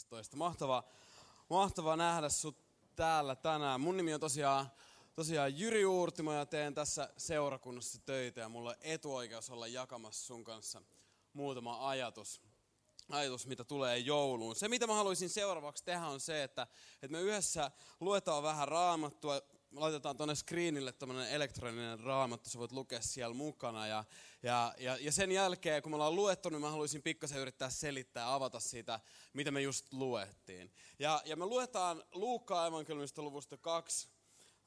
arkistoista. Mahtava, mahtava nähdä sut täällä tänään. Mun nimi on tosiaan, tosiaan Jyri Uurtimo ja teen tässä seurakunnassa töitä ja mulla on etuoikeus olla jakamassa sun kanssa muutama ajatus, ajatus, mitä tulee jouluun. Se, mitä mä haluaisin seuraavaksi tehdä, on se, että, että me yhdessä luetaan vähän raamattua, laitetaan tuonne screenille tämmöinen elektroninen raamattu, sä voit lukea siellä mukana. Ja, ja, ja, ja sen jälkeen, kun me ollaan luettu, niin mä haluaisin pikkasen yrittää selittää avata sitä, mitä me just luettiin. Ja, ja me luetaan Luukkaa evankeliumista luvusta kaksi,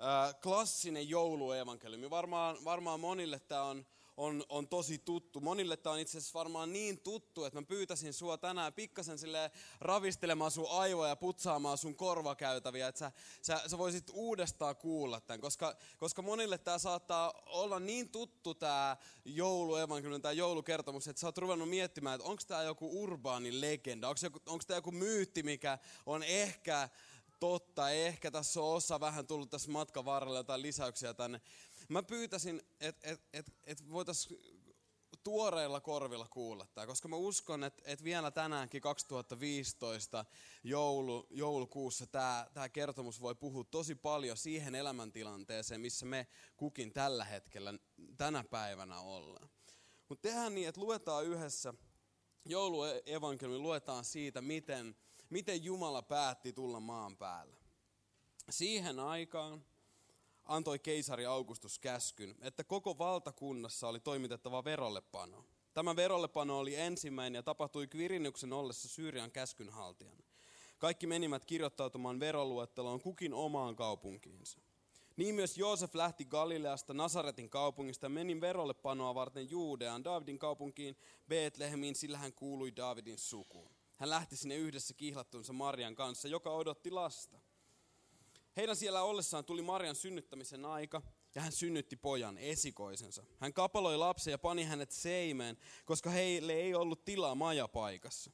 äh, klassinen jouluevankeliumi. Varmaan, varmaan monille tämä on on, on tosi tuttu. Monille tämä on itse asiassa varmaan niin tuttu, että mä pyytäisin sua tänään pikkasen sille ravistelemaan sun aivoja ja putsaamaan sun korvakäytäviä, että sä, sä, sä voisit uudestaan kuulla tämän. Koska, koska monille tämä saattaa olla niin tuttu tämä jouluevankeliumi, tämä joulukertomus, että sä oot ruvennut miettimään, että onko tämä joku urbaani legenda, onko tämä joku myytti, mikä on ehkä totta. Ehkä tässä on osa vähän tullut tässä matkan varrella jotain lisäyksiä tänne. Mä pyytäisin, että et, et, et voitaisiin tuoreilla korvilla kuulla tämä, koska mä uskon, että, että vielä tänäänkin 2015 joulu, joulukuussa tämä, tämä kertomus voi puhua tosi paljon siihen elämäntilanteeseen, missä me kukin tällä hetkellä, tänä päivänä ollaan. Mutta tehdään niin, että luetaan yhdessä jouluevankeliumi, luetaan siitä, miten, miten Jumala päätti tulla maan päälle. Siihen aikaan antoi keisari Augustus käskyn, että koko valtakunnassa oli toimitettava verollepano. Tämä verollepano oli ensimmäinen ja tapahtui Kvirinyksen ollessa Syyrian käskynhaltijan. Kaikki menivät kirjoittautumaan veroluetteloon kukin omaan kaupunkiinsa. Niin myös Joosef lähti Galileasta Nasaretin kaupungista ja meni verollepanoa varten Juudeaan, Davidin kaupunkiin, Betlehemiin, sillä hän kuului Davidin sukuun. Hän lähti sinne yhdessä kihlattunsa Marian kanssa, joka odotti lasta. Heidän siellä ollessaan tuli Marian synnyttämisen aika, ja hän synnytti pojan, esikoisensa. Hän kapaloi lapsen ja pani hänet seimeen, koska heille ei ollut tilaa majapaikassa.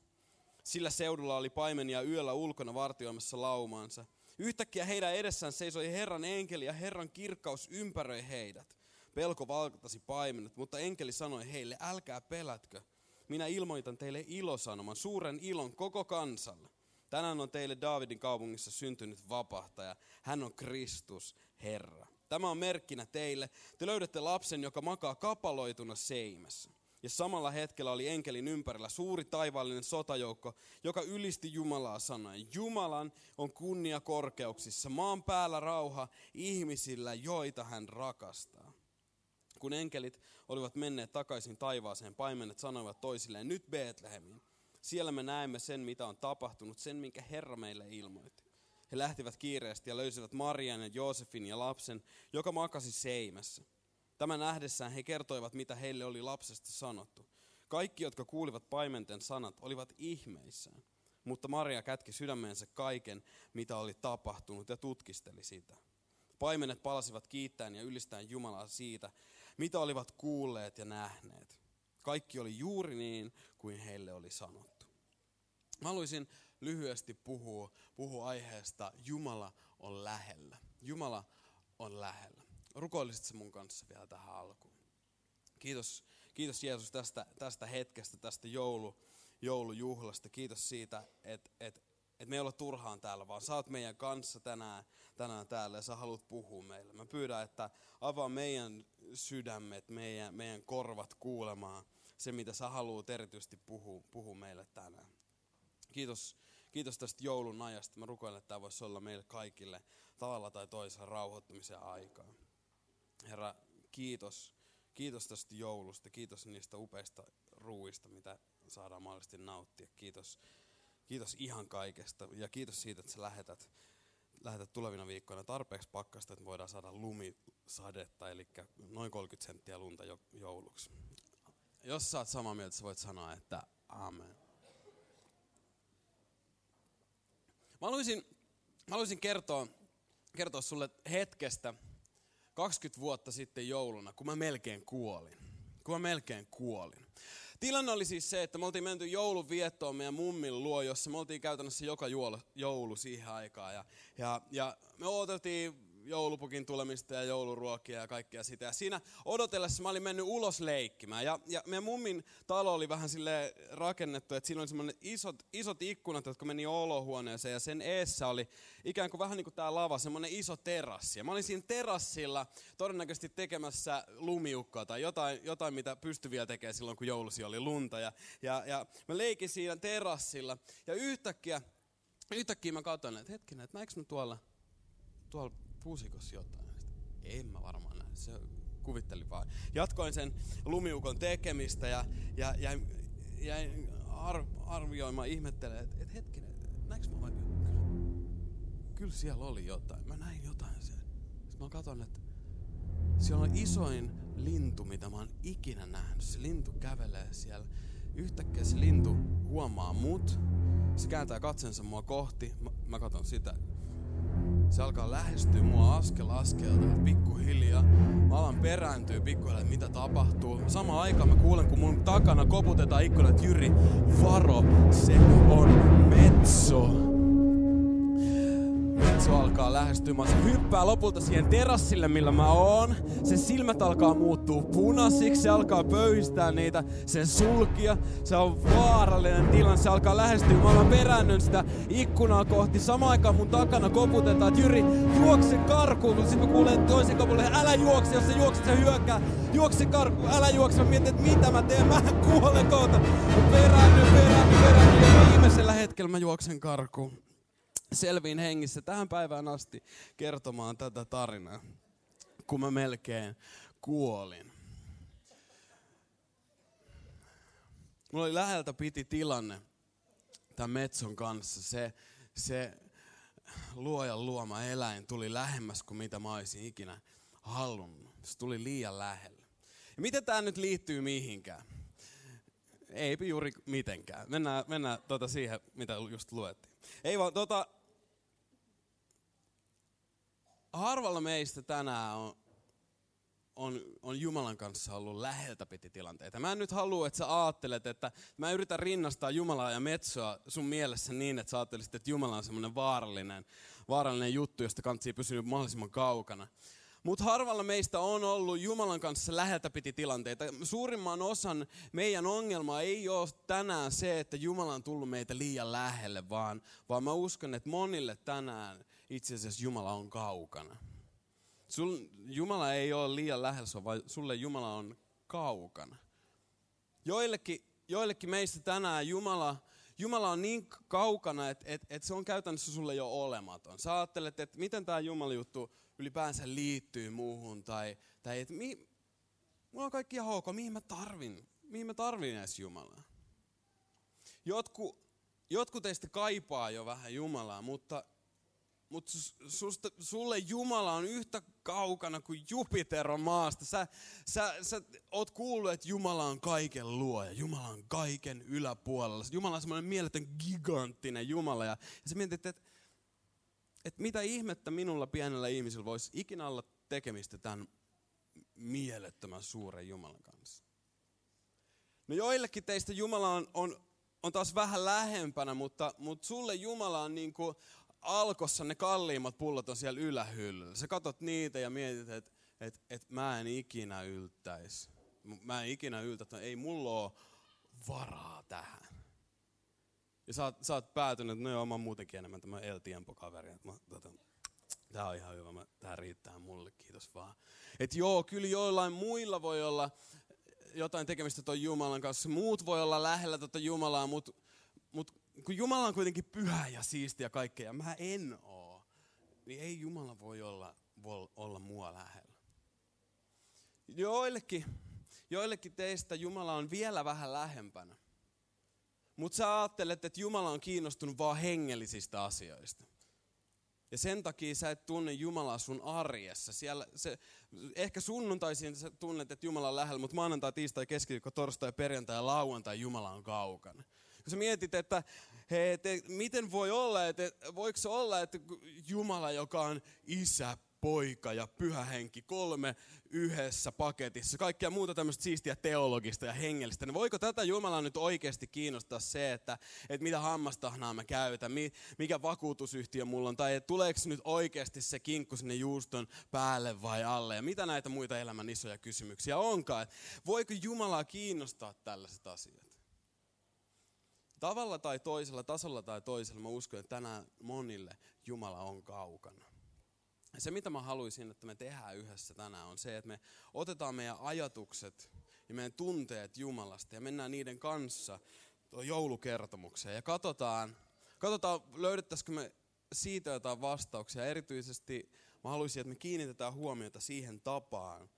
Sillä seudulla oli paimenia yöllä ulkona vartioimassa laumaansa. Yhtäkkiä heidän edessään seisoi Herran enkeli ja Herran kirkkaus ympäröi heidät. Pelko valtasi paimenet, mutta enkeli sanoi heille, älkää pelätkö. Minä ilmoitan teille ilosanoman, suuren ilon koko kansalle. Tänään on teille Daavidin kaupungissa syntynyt vapahtaja. Hän on Kristus, Herra. Tämä on merkkinä teille. Te löydätte lapsen, joka makaa kapaloituna seimessä. Ja samalla hetkellä oli enkelin ympärillä suuri taivaallinen sotajoukko, joka ylisti Jumalaa sanoen, Jumalan on kunnia korkeuksissa, maan päällä rauha ihmisillä, joita hän rakastaa. Kun enkelit olivat menneet takaisin taivaaseen, paimenet sanoivat toisilleen, nyt Betlehemiin. Siellä me näemme sen, mitä on tapahtunut, sen, minkä Herra meille ilmoitti. He lähtivät kiireesti ja löysivät Marian ja Joosefin ja lapsen, joka makasi seimässä. Tämän nähdessään he kertoivat, mitä heille oli lapsesta sanottu. Kaikki, jotka kuulivat paimenten sanat, olivat ihmeissään. Mutta Maria kätki sydämeensä kaiken, mitä oli tapahtunut ja tutkisteli sitä. Paimenet palasivat kiittäen ja ylistäen Jumalaa siitä, mitä olivat kuulleet ja nähneet. Kaikki oli juuri niin kuin heille oli sanottu. Mä haluaisin lyhyesti puhua, puhua aiheesta Jumala on lähellä. Jumala on lähellä. Rukoilisit se mun kanssa vielä tähän alkuun. Kiitos, kiitos Jeesus tästä, tästä hetkestä, tästä joulu, joulujuhlasta. Kiitos siitä, että, että, että me ei olla turhaan täällä, vaan sä oot meidän kanssa tänään, tänään täällä ja sä haluat puhua meille. Mä pyydän, että avaa meidän sydämet, meidän, meidän korvat kuulemaan se, mitä sä haluat erityisesti puhua, puhua meille tänään. Kiitos, kiitos tästä joulun ajasta. Mä rukoilen, että tämä voisi olla meille kaikille tavalla tai toisella rauhoittumisen aikaa. Herra, kiitos. Kiitos tästä joulusta. Kiitos niistä upeista ruuista, mitä saadaan mahdollisesti nauttia. Kiitos, kiitos ihan kaikesta. Ja kiitos siitä, että sä lähetät, lähetät tulevina viikkoina tarpeeksi pakkasta, että voidaan saada lumisadetta, eli noin 30 senttiä lunta jouluksi. Jos sä oot samaa mieltä, sä voit sanoa, että amen. Mä haluaisin, mä haluaisin kertoa, kertoa sulle hetkestä 20 vuotta sitten jouluna, kun mä melkein kuolin. Kun mä melkein kuolin. Tilanne oli siis se, että me oltiin menty joulun viettoon meidän mummin luo, jossa me oltiin käytännössä joka joulu siihen aikaan. Ja, ja, ja me odoteltiin joulupukin tulemista ja jouluruokia ja kaikkea sitä. Ja siinä odotellessa mä olin mennyt ulos leikkimään. Ja, ja meidän mummin talo oli vähän sille rakennettu, että siinä oli semmoinen isot, isot ikkunat, jotka meni olohuoneeseen. Ja sen eessä oli ikään kuin vähän niin kuin tämä lava, semmoinen iso terassi. Ja mä olin siinä terassilla todennäköisesti tekemässä lumiukkoa tai jotain, jotain mitä pystyi vielä tekemään silloin, kun joulusi oli lunta. Ja, ja, ja mä leikin siinä terassilla. Ja yhtäkkiä, yhtäkkiä mä katson, että hetkinen, että näinkö mä tuolla tuolla puusikossa jotain. En mä varmaan näe. Se kuvittelin vaan. Jatkoin sen lumiukon tekemistä ja, ja, ja jäin ar, arvioimaan, ihmettelemään, että et hetkinen, näinkö mä oikein? Kyllä, kyllä siellä oli jotain. Mä näin jotain siellä. Sitten mä katson, että siellä on isoin lintu, mitä mä oon ikinä nähnyt. Se lintu kävelee siellä. Yhtäkkiä se lintu huomaa mut. Se kääntää katsensa mua kohti. Mä, mä katson sitä. Se alkaa lähestyä mua askel askelta, pikkuhiljaa. Mä alan perääntyä pikkuhiljaa, että mitä tapahtuu. Sama aikaan mä kuulen, kun mun takana koputetaan ikkunat, Jyri, varo, se on Metso. Metso alkaa lähestymään. Se hyppää lopulta siihen terassille, millä mä oon. Se silmät alkaa muuttua punaisiksi, se alkaa pöyhistää niitä, sen sulkia. Se on vaarallinen tilanne, se alkaa lähestyä. Mä alan peräännön sitä ikkunaa kohti. Samaan aikaan mun takana koputetaan, että Jyri, juokse karkuun. Sitten mä kuulen toisen kapulle, älä juokse, jos sä juokset, se hyökkää. Juokse karkuun, älä juokse. Mä mietin, että mitä mä teen, mä kuolen kohta. Mä peräännyn, peräännyn. Ja viimeisellä hetkellä mä juoksen karkuun selviin hengissä tähän päivään asti kertomaan tätä tarinaa, kun mä melkein kuolin. Mulla oli läheltä piti tilanne tämän Metson kanssa. Se, se luojan luoma eläin tuli lähemmäs kuin mitä mä olisin ikinä halunnut. Se tuli liian lähelle. Ja miten tämä nyt liittyy mihinkään? Eipä juuri mitenkään. Mennään, mennään tuota siihen, mitä just luettiin. Ei vaan, tota, harvalla meistä tänään on, on, on Jumalan kanssa ollut läheltä piti tilanteita. Mä en nyt halua, että sä ajattelet, että mä yritän rinnastaa Jumalaa ja Metsoa sun mielessä niin, että sä ajattelisit, että Jumala on semmoinen vaarallinen, vaarallinen juttu, josta kantsii pysyä mahdollisimman kaukana. Mutta harvalla meistä on ollut Jumalan kanssa läheltä piti tilanteita. Suurimman osan meidän ongelma ei ole tänään se, että Jumala on tullut meitä liian lähelle, vaan, vaan mä uskon, että monille tänään itse asiassa Jumala on kaukana. Sul, Jumala ei ole liian lähellä, vaan sulle Jumala on kaukana. Joillekin, joillekin meistä tänään Jumala, Jumala on niin kaukana, että, että, että se on käytännössä sulle jo olematon. Sä ajattelet, että miten tämä Jumala-juttu ylipäänsä liittyy muuhun, tai, tai että mi, mulla on kaikki ihan ok, mihin mä tarvin, mihin mä tarvin edes Jumalaa. Jotku, jotkut teistä kaipaa jo vähän Jumalaa, mutta mutta susta, sulle Jumala on yhtä kaukana kuin Jupiter on maasta. Sä, sä, sä oot kuullut, että Jumala on kaiken luoja. Jumala on kaiken yläpuolella. Jumala on semmoinen mieletön giganttinen Jumala. Ja, ja sä mietit, että, että mitä ihmettä minulla pienellä ihmisellä voisi ikinä olla tekemistä tämän mielettömän suuren Jumalan kanssa. No joillekin teistä Jumala on, on, on taas vähän lähempänä, mutta, mutta sulle Jumala on niin kuin alkossa ne kalliimmat pullot on siellä ylähyllyllä. Sä katot niitä ja mietit, että et, et mä en ikinä yltäisi. Mä en ikinä yltä, että ei mulla ole varaa tähän. Ja sä oot, sä oot päätynyt, että no joo, mä oon muutenkin enemmän tämä El Tiempo-kaveri. Mä, tota, tää on ihan hyvä, mä, tää riittää mulle, kiitos vaan. Että joo, kyllä joillain muilla voi olla jotain tekemistä tuon Jumalan kanssa. Muut voi olla lähellä tuota Jumalaa, mutta mut kun Jumala on kuitenkin pyhä ja siistiä ja kaikkea, ja mä en oo, niin ei Jumala voi olla, voi olla mua lähellä. Joillekin, joillekin teistä Jumala on vielä vähän lähempänä. Mutta sä ajattelet, että Jumala on kiinnostunut vaan hengellisistä asioista. Ja sen takia sä et tunne Jumalaa sun arjessa. Siellä se, ehkä sunnuntaisin sä tunnet, että Jumala on lähellä, mutta maanantai, tiistai, keskiviikko, torstai, perjantai ja lauantai Jumala on kaukana. Kun sä mietit, että he, te, miten voi olla, että voiko se olla, että Jumala, joka on isä, poika ja pyhä henki, kolme yhdessä paketissa. Kaikkea muuta tämmöistä siistiä teologista ja hengellistä. Niin voiko tätä Jumalaa nyt oikeasti kiinnostaa se, että, että mitä hammastahnaa mä käytän, mikä vakuutusyhtiö mulla on, tai että tuleeko nyt oikeasti se kinkku sinne juuston päälle vai alle, ja mitä näitä muita elämän isoja kysymyksiä onkaan. Että voiko Jumalaa kiinnostaa tällaiset asiat? Tavalla tai toisella, tasolla tai toisella, mä uskon, että tänään monille Jumala on kaukana. Ja se, mitä mä haluaisin, että me tehdään yhdessä tänään, on se, että me otetaan meidän ajatukset ja meidän tunteet Jumalasta ja mennään niiden kanssa joulukertomukseen ja katsotaan, katsotaan löydettäisikö me siitä jotain vastauksia. Erityisesti mä haluaisin, että me kiinnitetään huomiota siihen tapaan,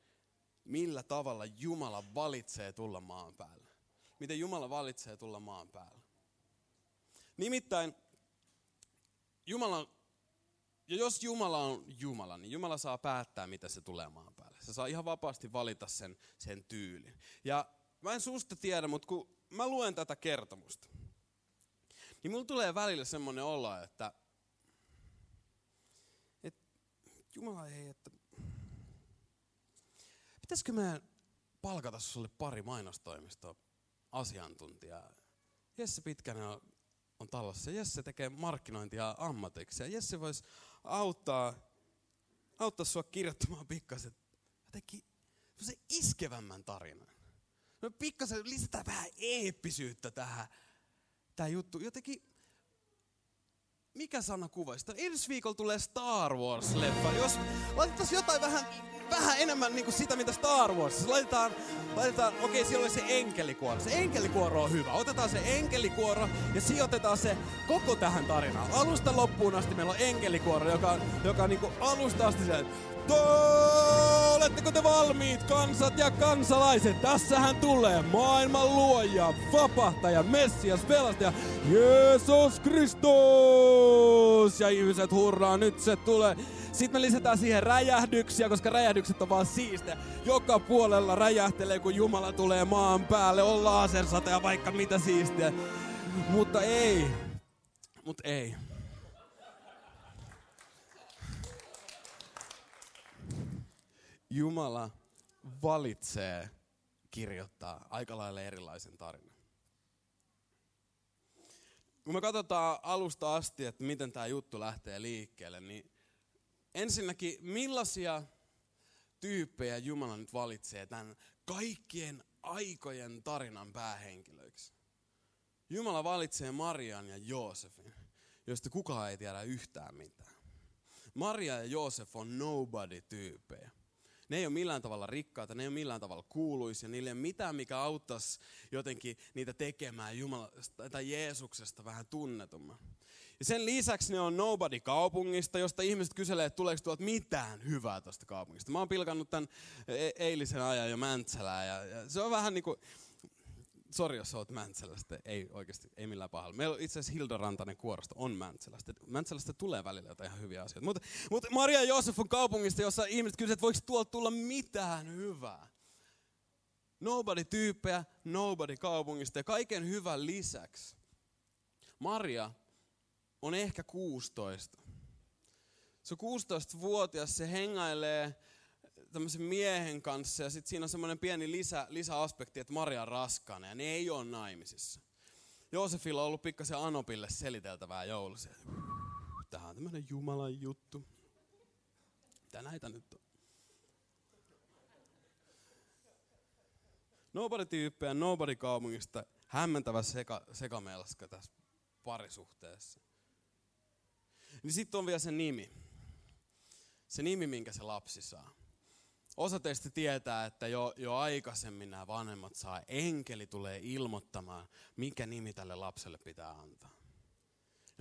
millä tavalla Jumala valitsee tulla maan päälle. Miten Jumala valitsee tulla maan päälle. Nimittäin Jumala ja jos Jumala on Jumala, niin Jumala saa päättää, mitä se tulee maan päälle. Se saa ihan vapaasti valita sen, sen tyylin. Ja mä en susta tiedä, mutta kun mä luen tätä kertomusta, niin mulla tulee välillä semmoinen olo, että, että Jumala ei, että pitäisikö me palkata sulle pari mainostoimistoa asiantuntijaa. Jesse Pitkänen on, on talossa. Jesse tekee markkinointia ammatiksi. Ja Jesse voisi auttaa, auttaa sua kirjoittamaan pikkasen jotenkin se iskevämmän tarinan. Me pikkasen lisätään vähän eeppisyyttä tähän, tähän juttu. Jotenkin, mikä sana kuvaisi? Ensi viikolla tulee Star Wars-leffa. Jos laitettaisiin jotain vähän vähän enemmän niin kuin sitä, mitä Star Wars. Laitetaan, laitetaan okei, okay, siellä oli se enkelikuoro. Se enkelikuoro on hyvä. Otetaan se enkelikuoro ja sijoitetaan se koko tähän tarinaan. Alusta loppuun asti meillä on enkelikuoro, joka, joka niin kuin alusta asti se, Oletteko te valmiit, kansat ja kansalaiset? Tässähän tulee maailman luoja, vapahtaja, Messias, pelastaja, Jeesus Kristus! Ja ihmiset hurraa, nyt se tulee. Sitten me lisätään siihen räjähdyksiä, koska räjähdykset on vaan siistejä. Joka puolella räjähtelee, kun Jumala tulee maan päälle. On lasersata ja vaikka mitä siistiä. Mutta ei. Mutta ei. Jumala valitsee kirjoittaa aika lailla erilaisen tarinan. Kun me katsotaan alusta asti, että miten tämä juttu lähtee liikkeelle, niin ensinnäkin millaisia tyyppejä Jumala nyt valitsee tämän kaikkien aikojen tarinan päähenkilöiksi. Jumala valitsee Marian ja Joosefin, joista kukaan ei tiedä yhtään mitään. Maria ja Joosef on nobody-tyyppejä. Ne ei ole millään tavalla rikkaita, ne ei ole millään tavalla kuuluisia, niille ei ole mitään, mikä auttaisi jotenkin niitä tekemään Jumalasta tai Jeesuksesta vähän tunnetumman. Ja sen lisäksi ne on nobody kaupungista, josta ihmiset kyselee, että tuleeko tuolta mitään hyvää tuosta kaupungista. Mä oon pilkannut tämän e- eilisen ajan jo Mäntsälää ja, ja se on vähän niin kuin, sori jos oot Mäntsälästä, ei oikeasti, ei millään pahalla. Meillä itse asiassa Hilda Rantanen kuorosta on Mäntsälästä. Mäntsälästä tulee välillä jotain ihan hyviä asioita. Mutta, mutta Maria ja Joosef on kaupungista, jossa ihmiset kysyvät, että voiko tuolta tulla mitään hyvää. Nobody-tyyppejä, nobody kaupungista ja kaiken hyvän lisäksi. Maria on ehkä 16. Se on 16-vuotias, se hengailee tämmöisen miehen kanssa ja sitten siinä on semmoinen pieni lisä, lisäaspekti, että Maria on raskaana ja ne ei ole naimisissa. Joosefilla on ollut pikkasen Anopille seliteltävää joulussa. Tämä on tämmöinen Jumalan juttu. Mitä näitä nyt on? Nobody-tyyppejä, nobody-kaupungista, hämmentävä seka, sekamelska tässä parisuhteessa. Niin sitten on vielä se nimi. Se nimi, minkä se lapsi saa. Osa teistä tietää, että jo, jo aikaisemmin nämä vanhemmat saa, enkeli tulee ilmoittamaan, mikä nimi tälle lapselle pitää antaa.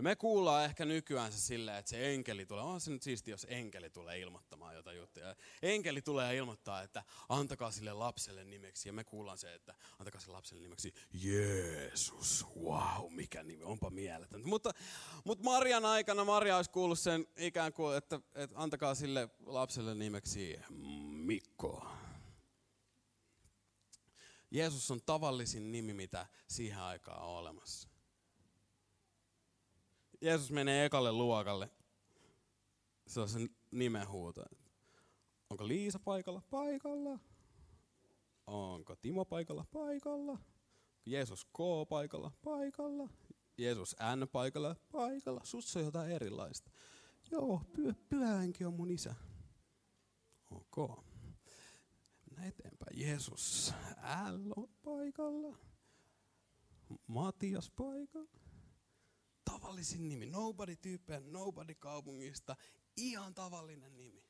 Ja me kuullaan ehkä nykyään se silleen, että se enkeli tulee, on se nyt siisti, jos enkeli tulee ilmoittamaan jotain juttuja. Enkeli tulee ilmoittaa, että antakaa sille lapselle nimeksi, ja me kuullaan se, että antakaa sille lapselle nimeksi Jeesus. Wow, mikä nimi, onpa mieletön. Mutta, mutta Marian aikana Maria olisi kuullut sen ikään kuin, että, että antakaa sille lapselle nimeksi Mikko. Jeesus on tavallisin nimi, mitä siihen aikaan on olemassa. Jeesus menee ekalle luokalle. Se on sen nimenhuuto. Onko Liisa paikalla? Paikalla. Onko Timo paikalla? Paikalla. Jeesus K paikalla? Paikalla. Jeesus N paikalla? Paikalla. Sussa on jotain erilaista. Joo, py- pyhänkin on mun isä. Ok. Mennään eteenpäin. Jeesus L on paikalla. Matias paikalla. Tavallisin nimi. Nobody tyyppejä, nobody kaupungista. Ihan tavallinen nimi.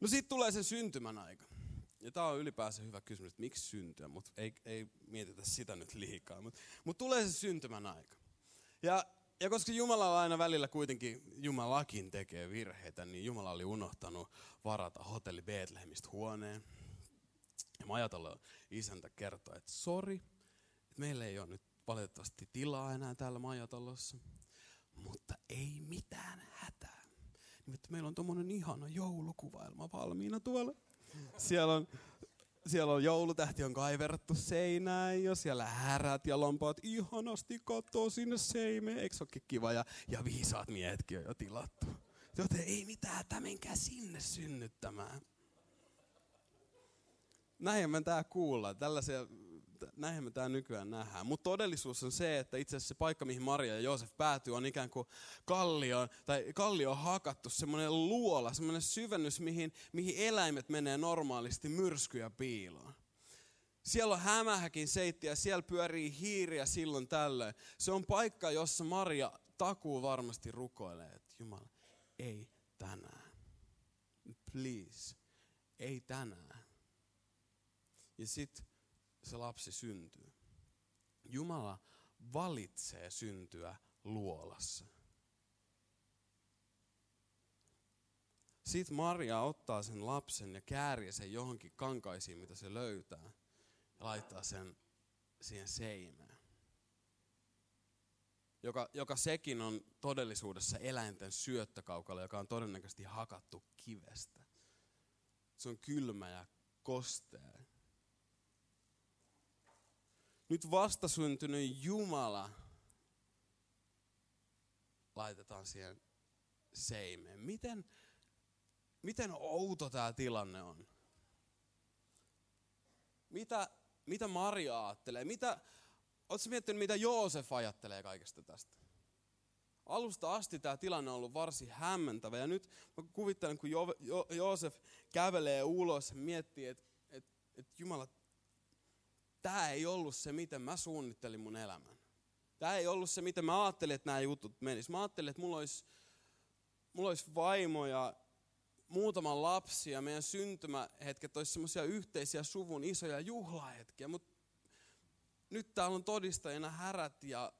No sitten tulee se syntymän aika. Ja tämä on ylipäänsä hyvä kysymys, että miksi syntyä, mutta ei, ei mietitä sitä nyt liikaa. Mutta mut tulee se syntymän aika. Ja, ja koska Jumala aina välillä kuitenkin, Jumalakin tekee virheitä, niin Jumala oli unohtanut varata hotelli Betlehemistä huoneen. Ja mä ajatellaan, isäntä kertoo, että sori, että meillä ei ole nyt valitettavasti tilaa enää täällä majatalossa, mutta ei mitään hätää. Nimittäin meillä on tuommoinen ihana joulukuvailma valmiina tuolla. Siellä on, siellä on joulutähti on kaiverrettu seinään ja siellä härät ja lampaat ihanasti katsoo sinne seimeen. Eikö se olekin kiva? Ja, ja viisaat miehetkin on jo tilattu. Joten ei mitään hätää, menkää sinne synnyttämään. Näin me tää kuulla. Tällaisia näinhän me tämä nykyään nähdään. Mutta todellisuus on se, että itse asiassa se paikka, mihin Maria ja Joosef päätyy, on ikään kuin kallio, tai kallio on hakattu, semmoinen luola, semmoinen syvennys, mihin, mihin eläimet menee normaalisti myrskyjä piiloon. Siellä on hämähäkin seitti ja siellä pyörii hiiriä silloin tällöin. Se on paikka, jossa Maria takuu varmasti rukoilee, että Jumala, ei tänään. Please, ei tänään. Ja sitten se lapsi syntyy. Jumala valitsee syntyä luolassa. Sitten Maria ottaa sen lapsen ja käärii sen johonkin kankaisiin, mitä se löytää, ja laittaa sen siihen seimeen. Joka, joka sekin on todellisuudessa eläinten syöttökaukalla, joka on todennäköisesti hakattu kivestä. Se on kylmä ja kostea. Nyt vastasyntynyt Jumala laitetaan siihen seimeen. Miten, miten outo tämä tilanne on? Mitä, mitä Maria ajattelee? Mitä, Oletko miettinyt, mitä Joosef ajattelee kaikesta tästä? Alusta asti tämä tilanne on ollut varsin hämmentävä. Ja nyt mä kuvittelen, kun jo, jo, Joosef kävelee ulos ja miettii, että et, et Jumala, tämä ei ollut se, miten mä suunnittelin mun elämän. Tämä ei ollut se, miten mä ajattelin, että nämä jutut menis. Mä ajattelin, että mulla olisi, mulla olisi vaimo ja muutama lapsi ja meidän syntymähetket olisi semmoisia yhteisiä suvun isoja juhlahetkiä. Mutta nyt täällä on todistajina härät ja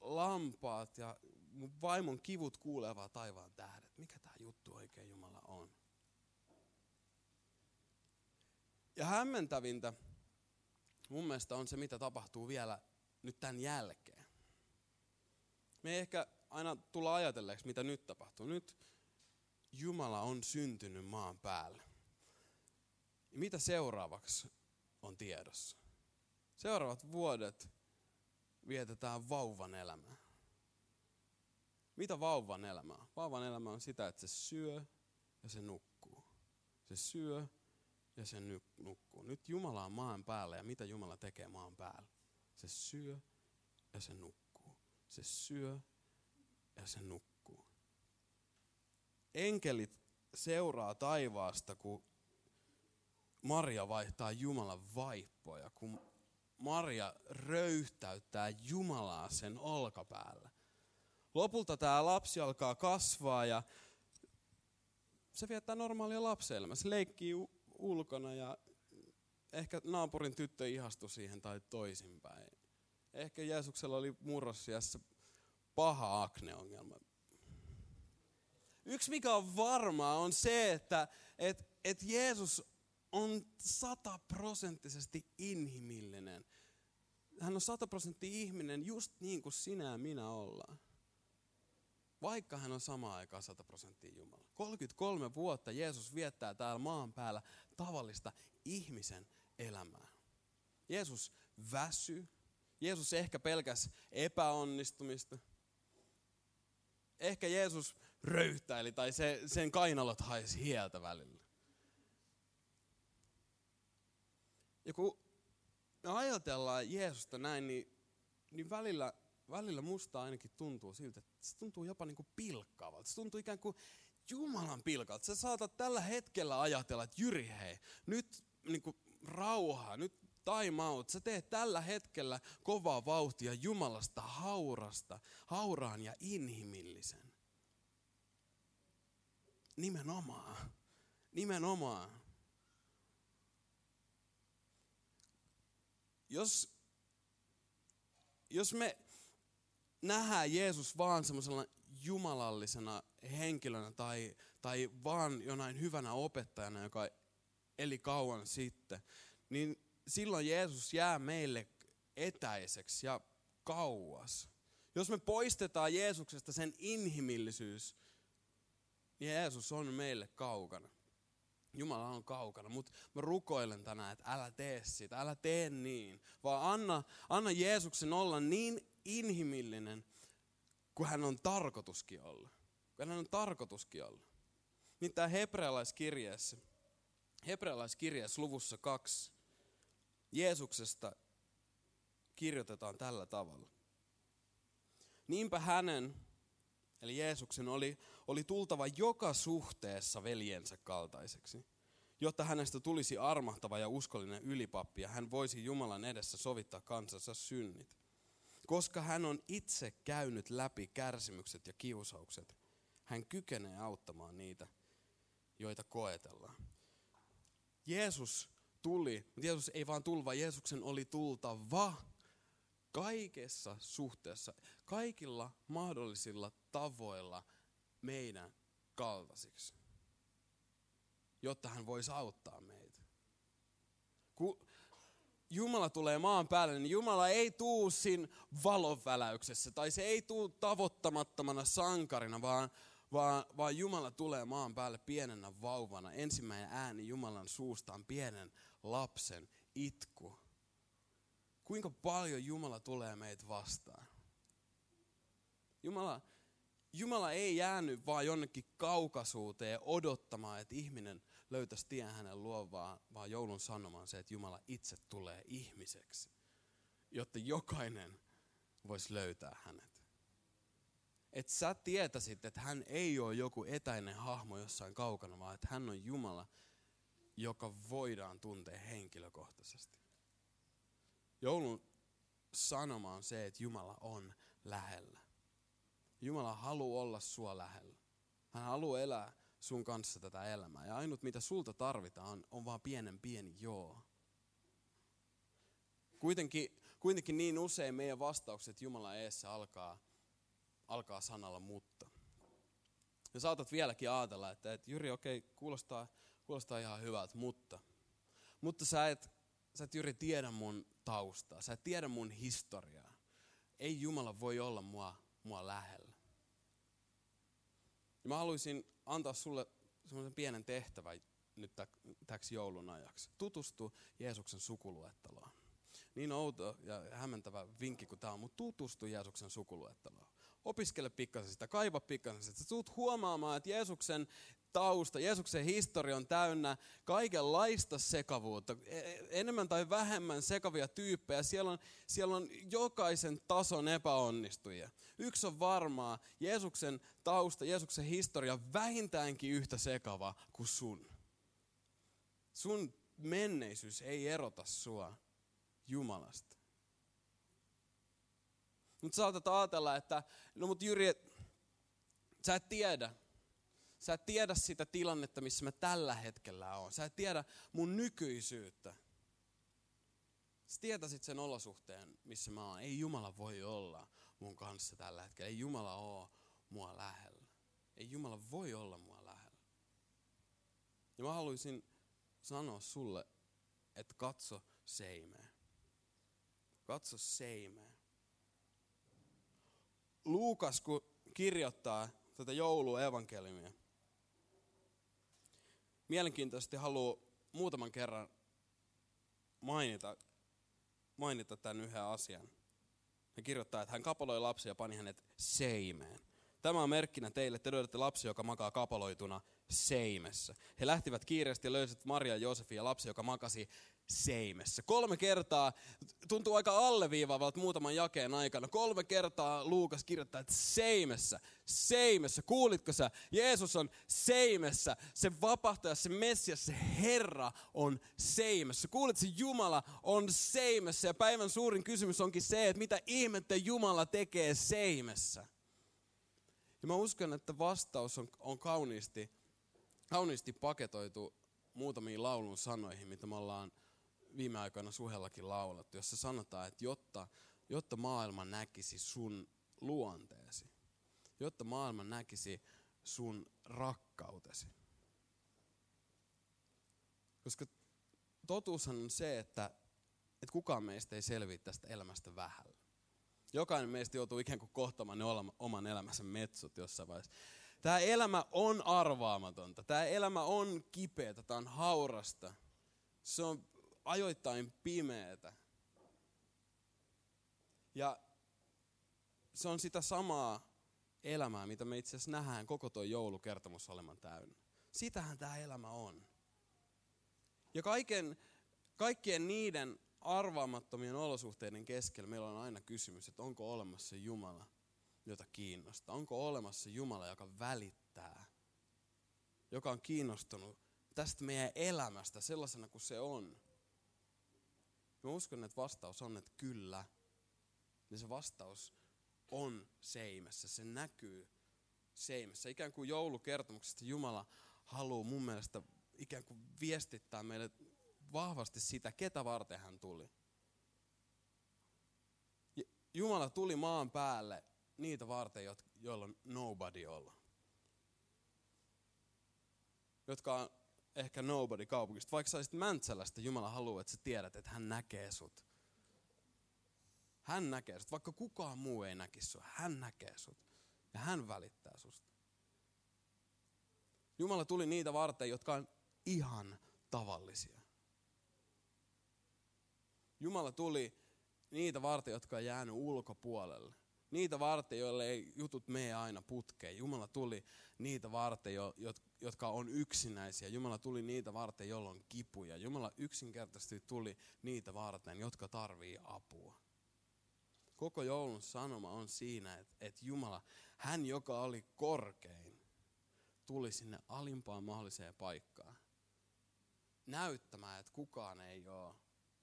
lampaat ja mun vaimon kivut kuulevaa taivaan tähdet. Mikä tämä juttu oikein Jumala on? Ja hämmentävintä mun mielestä on se, mitä tapahtuu vielä nyt tämän jälkeen. Me ei ehkä aina tulla ajatelleeksi, mitä nyt tapahtuu. Nyt Jumala on syntynyt maan päälle. Ja mitä seuraavaksi on tiedossa? Seuraavat vuodet vietetään vauvan elämää. Mitä vauvan elämä on? Vauvan elämä on sitä, että se syö ja se nukkuu. Se syö ja se nukkuu. Nyt Jumala on maan päällä ja mitä Jumala tekee maan päällä? Se syö ja se nukkuu. Se syö ja se nukkuu. Enkelit seuraa taivaasta, kun Maria vaihtaa Jumalan vaippoja, kun Maria röyhtäyttää Jumalaa sen olkapäällä. Lopulta tämä lapsi alkaa kasvaa ja se viettää normaalia lapseelämää. Se leikkii ulkona ja ehkä naapurin tyttö ihastui siihen tai toisinpäin. Ehkä Jeesuksella oli murrosiassa paha akneongelma. Yksi mikä on varmaa on se, että et, et Jeesus on sataprosenttisesti inhimillinen. Hän on sataprosenttisesti ihminen just niin kuin sinä ja minä ollaan. Vaikka hän on samaan aikaan 100 prosenttia Jumala. 33 vuotta Jeesus viettää täällä maan päällä tavallista ihmisen elämää. Jeesus väsy. Jeesus ehkä pelkäs epäonnistumista. ehkä Jeesus röyhtäili tai se, sen kainalot haisi hieltä välillä. Ja kun me ajatellaan Jeesusta näin, niin, niin välillä, välillä musta ainakin tuntuu siltä, että se tuntuu jopa niin kuin pilkkaavalta. Se tuntuu ikään kuin Jumalan pilkalta. Sä saatat tällä hetkellä ajatella, että Jyri hei, nyt niin kuin rauhaa, nyt time out. Sä teet tällä hetkellä kovaa vauhtia Jumalasta haurasta, hauraan ja inhimillisen. Nimenomaan. Nimenomaan. Jos, jos me nähdään Jeesus vaan semmoisella jumalallisena henkilönä tai, tai vaan jonain hyvänä opettajana, joka eli kauan sitten, niin silloin Jeesus jää meille etäiseksi ja kauas. Jos me poistetaan Jeesuksesta sen inhimillisyys, niin Jeesus on meille kaukana. Jumala on kaukana, mutta mä rukoilen tänään, että älä tee sitä, älä tee niin, vaan anna, anna Jeesuksen olla niin inhimillinen kuin hän on tarkoituskin olla. Kun hän on tarkoituskin olla. Niin tämä hebrealaiskirjeessä, hebrealaiskirjeessä luvussa kaksi, Jeesuksesta kirjoitetaan tällä tavalla. Niinpä hänen, eli Jeesuksen, oli, oli tultava joka suhteessa veljensä kaltaiseksi, jotta hänestä tulisi armahtava ja uskollinen ylipappi ja hän voisi Jumalan edessä sovittaa kansansa synnit. Koska hän on itse käynyt läpi kärsimykset ja kiusaukset, hän kykenee auttamaan niitä, joita koetellaan. Jeesus tuli, mutta Jeesus ei vaan tullut, vaan Jeesuksen oli tultava kaikessa suhteessa, kaikilla mahdollisilla tavoilla meidän kaltaisiksi, jotta hän voisi auttaa meitä. Jumala tulee maan päälle, niin Jumala ei tuu siinä valonväläyksessä, tai se ei tuu tavoittamattomana sankarina, vaan, vaan, vaan Jumala tulee maan päälle pienenä vauvana. Ensimmäinen ääni Jumalan suustaan pienen lapsen itku. Kuinka paljon Jumala tulee meitä vastaan? Jumala, Jumala ei jäänyt vaan jonnekin kaukaisuuteen odottamaan, että ihminen löytäisi tien hänen luo, vaan, vaan joulun sanomaan se, että Jumala itse tulee ihmiseksi, jotta jokainen voisi löytää hänet. Että sä tietäisit, että hän ei ole joku etäinen hahmo jossain kaukana, vaan että hän on Jumala, joka voidaan tuntea henkilökohtaisesti. Joulun sanoma on se, että Jumala on lähellä. Jumala haluaa olla sua lähellä. Hän haluaa elää sun kanssa tätä elämää. Ja ainut mitä sulta tarvitaan on, vaan pienen pieni joo. Kuitenkin, kuitenkin niin usein meidän vastaukset Jumalan eessä alkaa, alkaa sanalla mutta. Ja saatat vieläkin ajatella, että, että Jyri, okei, okay, kuulostaa, kuulostaa ihan hyvältä, mutta, mutta sä et, sä et Jyri tiedä mun taustaa, sä et tiedä mun historiaa. Ei Jumala voi olla mua, mua lähellä. Ja mä haluaisin antaa sulle semmoisen pienen tehtävän nyt täksi joulun ajaksi. Tutustu Jeesuksen sukuluetteloon. Niin outo ja hämmentävä vinkki kuin tämä on, mutta tutustu Jeesuksen sukuluetteloon. Opiskele pikkasen sitä, kaiva pikkasen sitä. Sä tuut huomaamaan, että Jeesuksen tausta, Jeesuksen historia on täynnä kaikenlaista sekavuutta, e, e, enemmän tai vähemmän sekavia tyyppejä. Siellä on, siellä on jokaisen tason epäonnistujia. Yksi on varmaa, Jeesuksen tausta, Jeesuksen historia vähintäänkin yhtä sekava kuin sun. Sun menneisyys ei erota sua Jumalasta. Mutta saatat ajatella, että no mut Jyri, sä et tiedä, Sä et tiedä sitä tilannetta, missä mä tällä hetkellä on. Sä et tiedä mun nykyisyyttä. Sä tietäisit sen olosuhteen, missä mä oon. Ei Jumala voi olla mun kanssa tällä hetkellä. Ei Jumala ole mua lähellä. Ei Jumala voi olla mua lähellä. Ja mä haluaisin sanoa sulle, että katso seimeen. Katso seimeen. Luukas, kun kirjoittaa tätä jouluevankeliumia, mielenkiintoisesti haluan muutaman kerran mainita, mainita tämän yhden asian. Hän kirjoittaa, että hän kapaloi lapsia ja pani hänet seimeen. Tämä on merkkinä teille, te löydätte lapsi, joka makaa kapaloituna seimessä. He lähtivät kiireesti ja löysivät Maria, Joosefin ja lapsi, joka makasi seimessä. Kolme kertaa, tuntuu aika alleviivaavalta muutaman jakeen aikana, kolme kertaa Luukas kirjoittaa, että seimessä, seimessä, kuulitko sä? Jeesus on seimessä, se vapahtaja, se Messias, se Herra on seimessä. Kuulit, se Jumala on seimessä ja päivän suurin kysymys onkin se, että mitä ihmettä Jumala tekee seimessä. Ja mä uskon, että vastaus on, on kauniisti, kauniisti paketoitu muutamiin laulun sanoihin, mitä me ollaan viime aikoina suhellakin laulattu, jossa sanotaan, että jotta, jotta maailma näkisi sun luonteesi, jotta maailma näkisi sun rakkautesi. Koska totuushan on se, että, että kukaan meistä ei selviä tästä elämästä vähällä. Jokainen meistä joutuu ikään kuin kohtamaan ne oman elämänsä metsut jossain vaiheessa. Tämä elämä on arvaamatonta. Tämä elämä on kipeätä, tämä on haurasta. Se on ajoittain pimeätä. Ja se on sitä samaa elämää, mitä me itse asiassa nähdään koko tuo joulukertomus olemaan täynnä. Sitähän tämä elämä on. Ja kaiken, kaikkien niiden arvaamattomien olosuhteiden keskellä meillä on aina kysymys, että onko olemassa Jumala, jota kiinnostaa. Onko olemassa Jumala, joka välittää, joka on kiinnostunut tästä meidän elämästä sellaisena kuin se on. Mä uskon, että vastaus on, että kyllä. Ja se vastaus on seimessä, se näkyy seimessä. Ikään kuin joulukertomuksesta Jumala haluaa mun mielestä ikään kuin viestittää meille vahvasti sitä, ketä varten hän tuli. Jumala tuli maan päälle niitä varten, joilla nobody olla. Jotka on ehkä nobody kaupungista. Vaikka sä olisit Mäntsälästä, Jumala haluaa, että sä tiedät, että hän näkee sut. Hän näkee sut. Vaikka kukaan muu ei näkisi sua, hän näkee sut. Ja hän välittää susta. Jumala tuli niitä varten, jotka on ihan tavallisia. Jumala tuli niitä varten, jotka on jäänyt ulkopuolelle. Niitä varten, joille ei jutut mene aina putkeen. Jumala tuli niitä varten, jotka on yksinäisiä. Jumala tuli niitä varten, joilla on kipuja. Jumala yksinkertaisesti tuli niitä varten, jotka tarvii apua. Koko joulun sanoma on siinä, että, että Jumala, hän joka oli korkein, tuli sinne alimpaan mahdolliseen paikkaan. Näyttämään, että kukaan ei ole,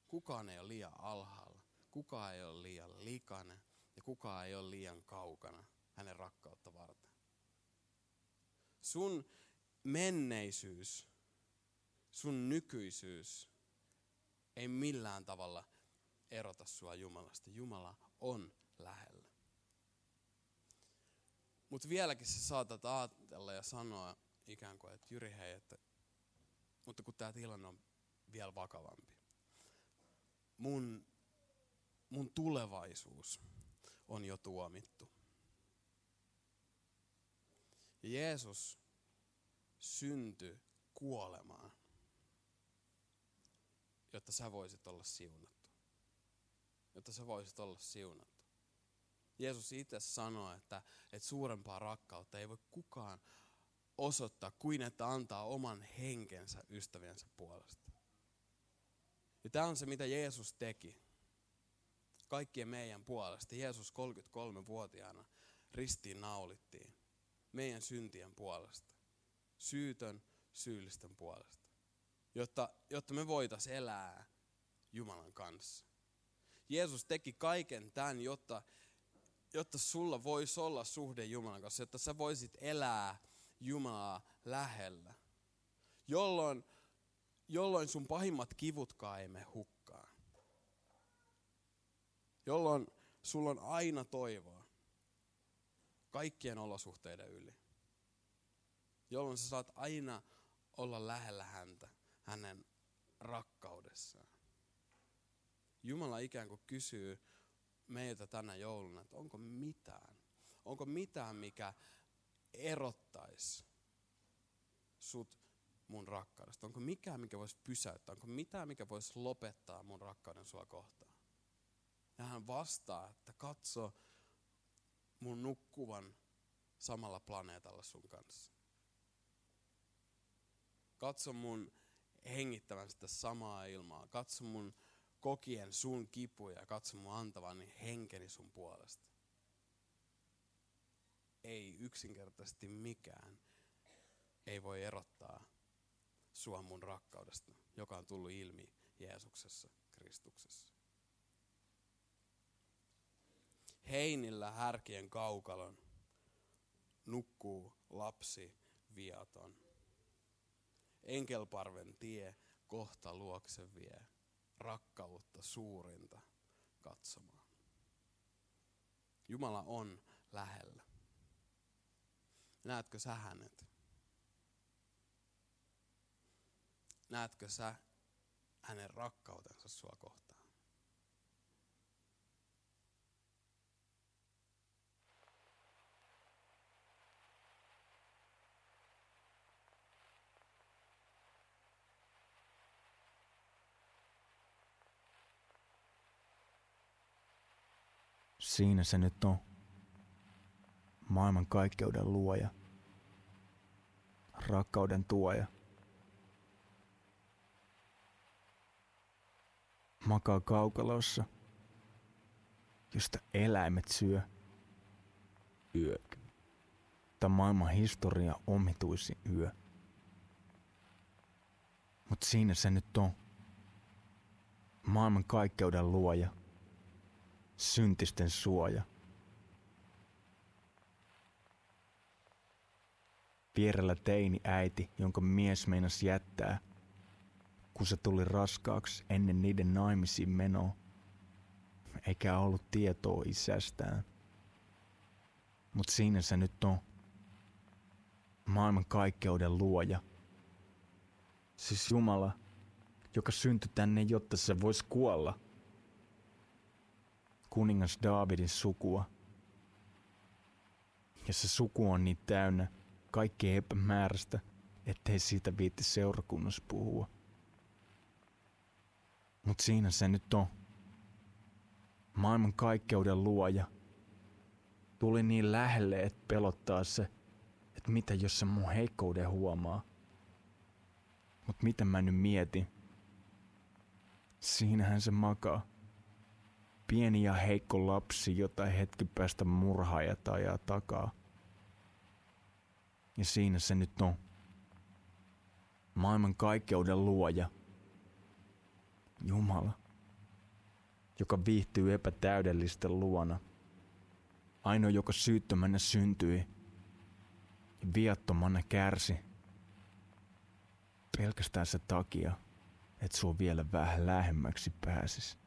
kukaan ei ole liian alhaalla, kukaan ei ole liian likainen ja kukaan ei ole liian kaukana hänen rakkautta varten. Sun menneisyys, sun nykyisyys ei millään tavalla erota sua Jumalasta. Jumala on lähellä. Mutta vieläkin sä saatat ajatella ja sanoa ikään kuin, että Jyri hei, että, mutta kun tämä tilanne on vielä vakavampi. Mun, mun tulevaisuus on jo tuomittu. Ja Jeesus syntyi kuolemaan, jotta sä voisit olla siunattu. Jotta sä voisit olla siunattu. Jeesus itse sanoi, että, että suurempaa rakkautta ei voi kukaan osoittaa kuin että antaa oman henkensä ystäviensä puolesta. Ja tämä on se, mitä Jeesus teki kaikkien meidän puolesta. Jeesus 33-vuotiaana ristiin naulittiin meidän syntien puolesta. Syytön syyllisten puolesta. Jotta, jotta me voitaisiin elää Jumalan kanssa. Jeesus teki kaiken tämän, jotta, jotta sulla voisi olla suhde Jumalan kanssa, jotta sä voisit elää Jumalaa lähellä. Jolloin, jolloin sun pahimmat kivutkaan ei mene hukkaan. Jolloin sulla on aina toivoa kaikkien olosuhteiden yli. Jolloin sä saat aina olla lähellä häntä, hänen rakkaudessaan. Jumala ikään kuin kysyy meiltä tänä jouluna, että onko mitään, onko mitään, mikä erottaisi sut mun rakkaudesta? Onko mikään, mikä voisi pysäyttää? Onko mitään, mikä voisi lopettaa mun rakkauden sua kohtaan? Ja hän vastaa, että katso mun nukkuvan samalla planeetalla sun kanssa. Katso mun hengittävän sitä samaa ilmaa. Katso mun kokien sun kipuja. Katso mun antavan henkeni sun puolesta. Ei yksinkertaisesti mikään ei voi erottaa sua mun rakkaudesta, joka on tullut ilmi Jeesuksessa, Kristuksessa. Heinillä härkien kaukalon nukkuu lapsi viaton. Enkelparven tie kohta luokse vie, rakkautta suurinta katsomaan. Jumala on lähellä. Näetkö sä hänet? Näetkö sä hänen rakkautensa sua kohtaan? Siinä se nyt on. Maailman kaikkeuden luoja. Rakkauden tuoja. Makaa kaukalossa, josta eläimet syö. Yö. Tämä maailman historia omituisi yö. Mut siinä se nyt on. Maailman kaikkeuden luoja syntisten suoja. Vierellä teini äiti, jonka mies meinasi jättää, kun se tuli raskaaksi ennen niiden naimisiin menoa, eikä ollut tietoa isästään. Mut siinä se nyt on. Maailman kaikkeuden luoja. Siis Jumala, joka syntyi tänne, jotta se voisi kuolla – kuningas Daavidin sukua. Ja se suku on niin täynnä kaikkea epämääräistä, ettei siitä viitti seurakunnassa puhua. Mut siinä se nyt on. Maailman kaikkeuden luoja. Tuli niin lähelle, että pelottaa se, että mitä jos se mun heikkouden huomaa. Mut mitä mä nyt mietin? Siinähän se makaa pieni ja heikko lapsi, jota hetki päästä murhaajat ajaa takaa. Ja siinä se nyt on. Maailman kaikkeuden luoja. Jumala, joka viihtyy epätäydellisten luona. Ainoa, joka syyttömänä syntyi ja viattomana kärsi. Pelkästään se takia, että sua vielä vähän lähemmäksi pääsisi.